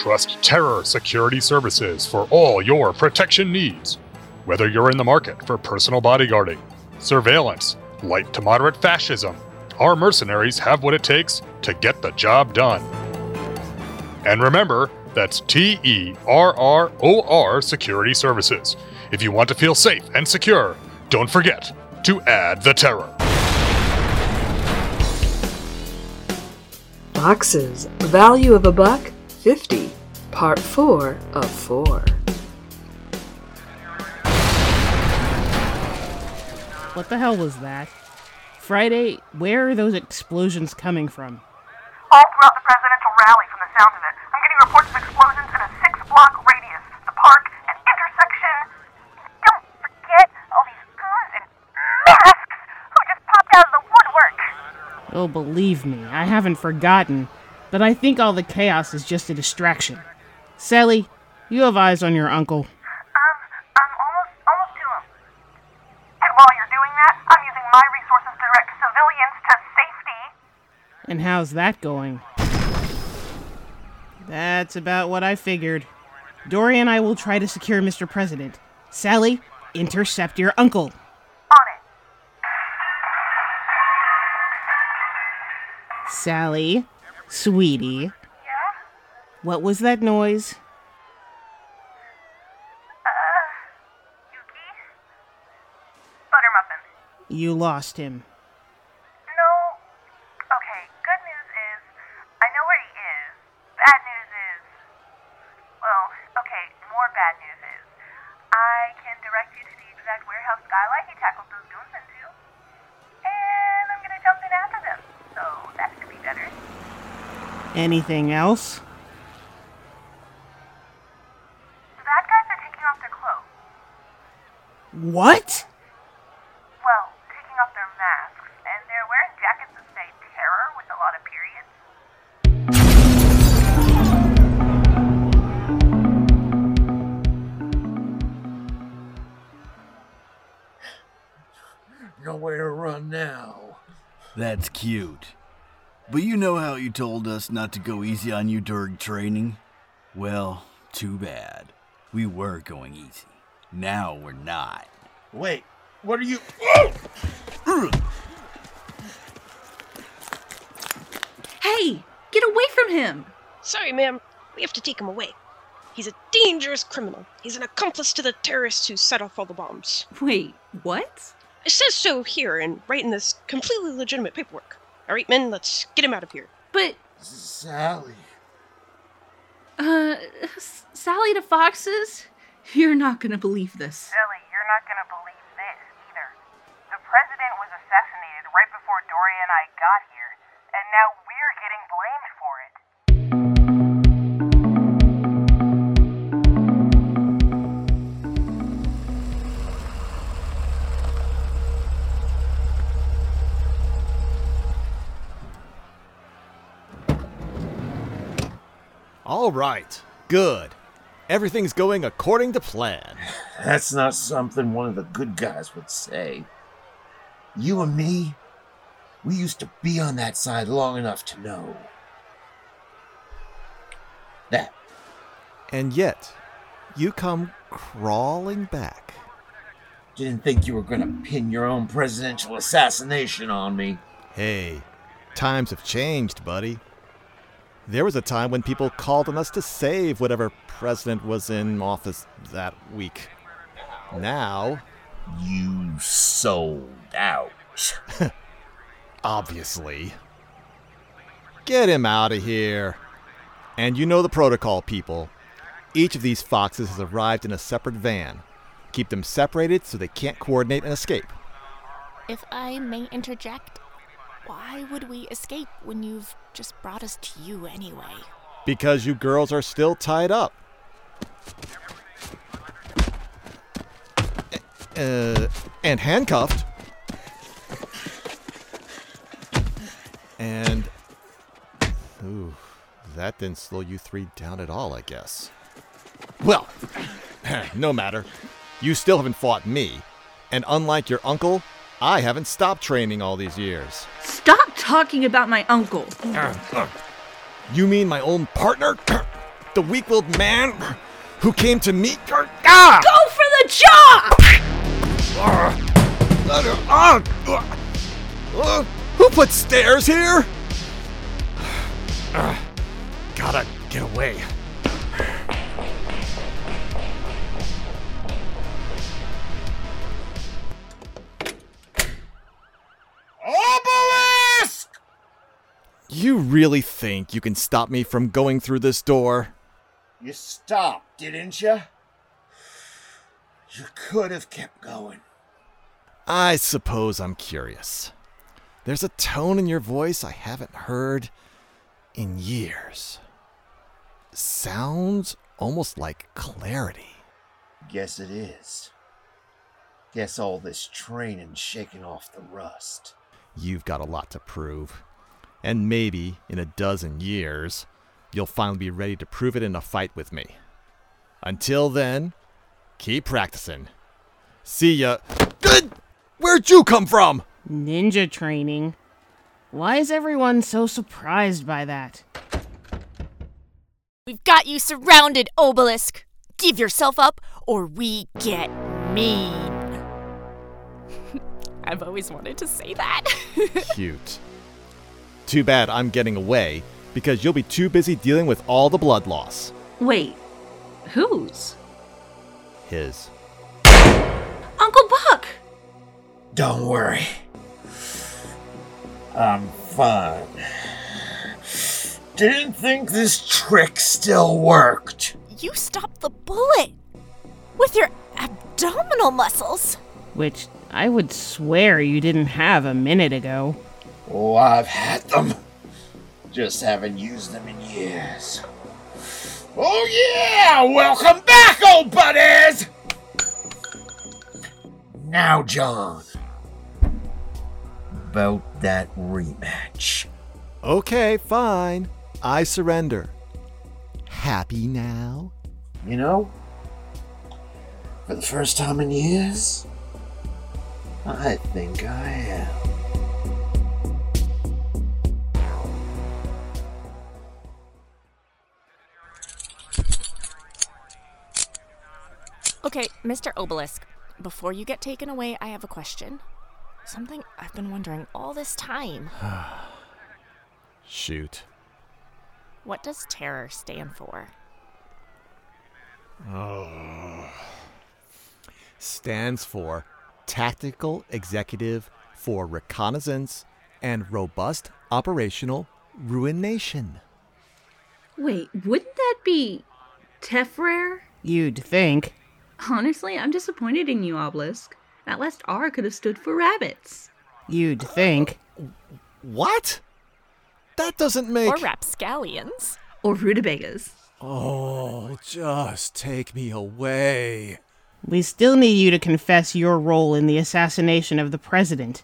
Trust Terror Security Services for all your protection needs. Whether you're in the market for personal bodyguarding, surveillance, light to moderate fascism, our mercenaries have what it takes to get the job done. And remember, that's T E R R O R Security Services. If you want to feel safe and secure, don't forget to add the terror. Foxes. Value of a buck, 50. Part 4 of 4. What the hell was that? Friday, where are those explosions coming from? All throughout the presidential rally from the sound of it. I'm getting reports of explosions in a six block radius. The park, an intersection. Don't forget all these goons and masks who just popped out of the woodwork. Oh, believe me, I haven't forgotten. But I think all the chaos is just a distraction. Sally, you have eyes on your uncle. Um, I'm almost, almost to him. And while you're doing that, I'm using my resources to direct civilians to safety. And how's that going? That's about what I figured. Dory and I will try to secure Mr. President. Sally, intercept your uncle. On it. Sally, sweetie, Yeah? what was that noise? Uh, Yuki? Buttermuffin. You lost him. No. Okay, good news is I know where he is. Bad news is. Well, okay, more bad news is I can direct you to the exact warehouse skylight he tackled those goons into. And I'm gonna jump in after them. So that should be better. Anything else? The Bad guys are taking off their clothes. What? Well, taking off their masks, and they're wearing jackets that say terror with a lot of periods. Nowhere to run now. That's cute. But you know how you told us not to go easy on you during training? Well, too bad. We were going easy. Now we're not. Wait, what are you. Hey, get away from him! Sorry, ma'am. We have to take him away. He's a dangerous criminal. He's an accomplice to the terrorists who set off all the bombs. Wait, what? It says so here and right in this completely legitimate paperwork. All right, men, let's get him out of here. But, Sally. uh, S- Sally to Foxes? You're not gonna believe this. Sally, you're not gonna believe this either. The president was assassinated right before Dory and I got here, and now All right. Good. Everything's going according to plan. That's not something one of the good guys would say. You and me, we used to be on that side long enough to know. That. And yet, you come crawling back. Didn't think you were gonna pin your own presidential assassination on me. Hey, times have changed, buddy. There was a time when people called on us to save whatever president was in office that week. Now, You sold out. obviously. Get him out of here. And you know the protocol, people. Each of these foxes has arrived in a separate van. Keep them separated so they can't coordinate and escape. If I may interject, why would we escape when you've just brought us to you anyway? Because you girls are still tied up. Uh, and handcuffed. And. Ooh, that didn't slow you three down at all, I guess. Well, no matter. You still haven't fought me. And unlike your uncle, I haven't stopped training all these years. Stop talking about my uncle. You mean my own partner? the weak-willed man who came to meet your ah! Go for the jaw! Who put stairs here? Gotta get away. You really think you can stop me from going through this door? You stopped, didn't you? You could have kept going. I suppose I'm curious. There's a tone in your voice I haven't heard in years. Sounds almost like clarity. Guess it is. Guess all this training shaking off the rust. You've got a lot to prove. And maybe in a dozen years, you'll finally be ready to prove it in a fight with me. Until then, keep practicing. See ya. Good! Where'd you come from? Ninja training. Why is everyone so surprised by that? We've got you surrounded, Obelisk. Give yourself up, or we get mean. I've always wanted to say that. Cute. Too bad I'm getting away because you'll be too busy dealing with all the blood loss. Wait, whose? His. Uncle Buck! Don't worry. I'm fine. Didn't think this trick still worked. you stopped the bullet with your abdominal muscles. Which I would swear you didn't have a minute ago. Oh, I've had them. Just haven't used them in years. Oh, yeah! Welcome back, old buddies! Now, John. About that rematch. Okay, fine. I surrender. Happy now? You know, for the first time in years, I think I am. Okay, Mr. Obelisk, before you get taken away, I have a question. Something I've been wondering all this time. Shoot. What does terror stand for? Oh. Stands for Tactical Executive for Reconnaissance and Robust Operational Ruination. Wait, wouldn't that be Tefrer? You'd think. Honestly, I'm disappointed in you, Obelisk. That last R could have stood for rabbits. You'd think. What? That doesn't make. Or rapscallions. Or rutabagas. Oh, just take me away. We still need you to confess your role in the assassination of the president,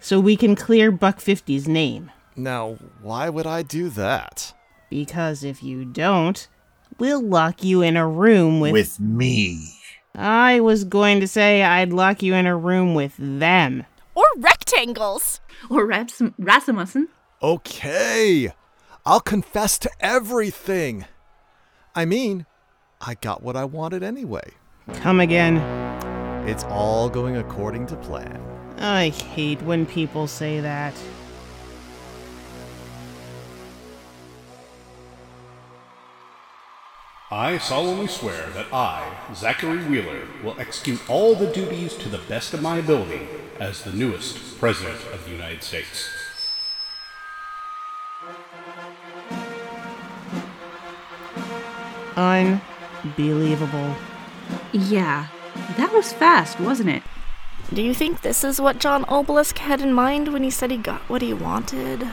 so we can clear Buck 50's name. Now, why would I do that? Because if you don't, we'll lock you in a room with. With me. I was going to say I'd lock you in a room with them. Or rectangles. Or Raps- Rasmussen. Okay. I'll confess to everything. I mean, I got what I wanted anyway. Come again. It's all going according to plan. I hate when people say that. I solemnly swear that I, Zachary Wheeler, will execute all the duties to the best of my ability as the newest President of the United States. Unbelievable. Yeah, that was fast, wasn't it? Do you think this is what John Obelisk had in mind when he said he got what he wanted?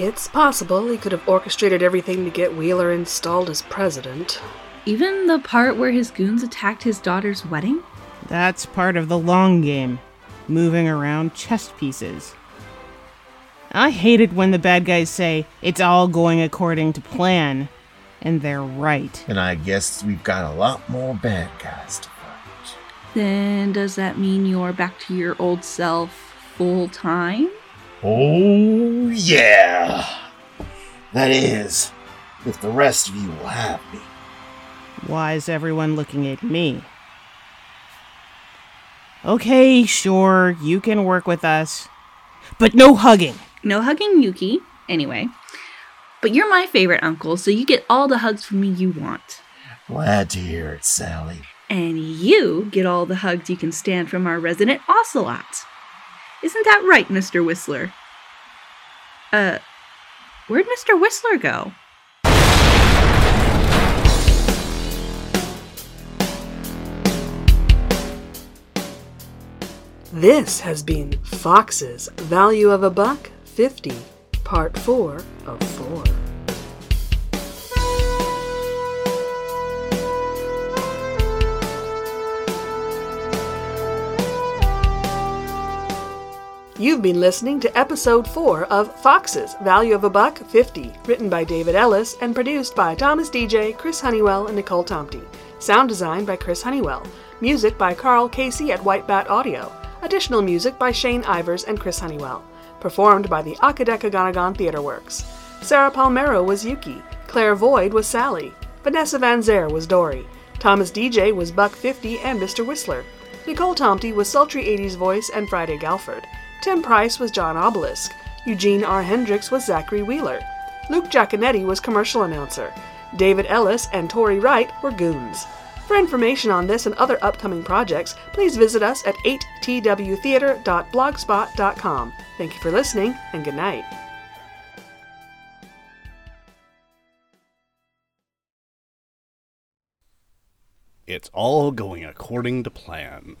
It's possible he could have orchestrated everything to get Wheeler installed as president. Even the part where his goons attacked his daughter's wedding? That's part of the long game moving around chess pieces. I hate it when the bad guys say it's all going according to plan, and they're right. And I guess we've got a lot more bad guys to fight. Then does that mean you're back to your old self full time? Oh, yeah. That is, if the rest of you will have me. Why is everyone looking at me? Okay, sure, you can work with us. But no hugging. No hugging Yuki, anyway. But you're my favorite uncle, so you get all the hugs from me you want. Glad to hear it, Sally. And you get all the hugs you can stand from our resident ocelot. Isn't that right, Mr. Whistler? Uh, where'd Mr. Whistler go? This has been Foxes Value of a Buck 50, Part 4 of 4. You've been listening to episode 4 of Foxes Value of a Buck 50, written by David Ellis and produced by Thomas DJ, Chris Honeywell, and Nicole Tomty. Sound design by Chris Honeywell. Music by Carl Casey at White Bat Audio. Additional music by Shane Ivers and Chris Honeywell. Performed by the Akadeka Ganagon Theater Works. Sarah Palmero was Yuki. Claire Void was Sally. Vanessa Van Zer was Dory. Thomas DJ was Buck 50 and Mr. Whistler. Nicole Tomty was Sultry 80s Voice and Friday Galford. Tim Price was John Obelisk. Eugene R. Hendricks was Zachary Wheeler. Luke Giaconetti was commercial announcer. David Ellis and Tori Wright were goons. For information on this and other upcoming projects, please visit us at 8twtheater.blogspot.com. Thank you for listening, and good night. It's all going according to plan.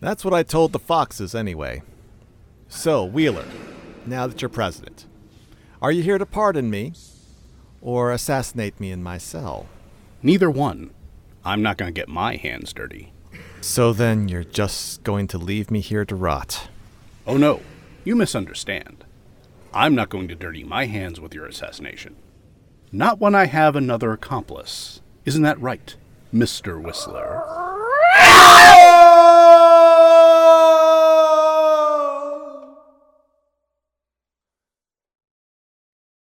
That's what I told the Foxes, anyway. So, Wheeler, now that you're president, are you here to pardon me or assassinate me in my cell? Neither one. I'm not going to get my hands dirty. So then you're just going to leave me here to rot? Oh no, you misunderstand. I'm not going to dirty my hands with your assassination. Not when I have another accomplice. Isn't that right, Mr. Whistler?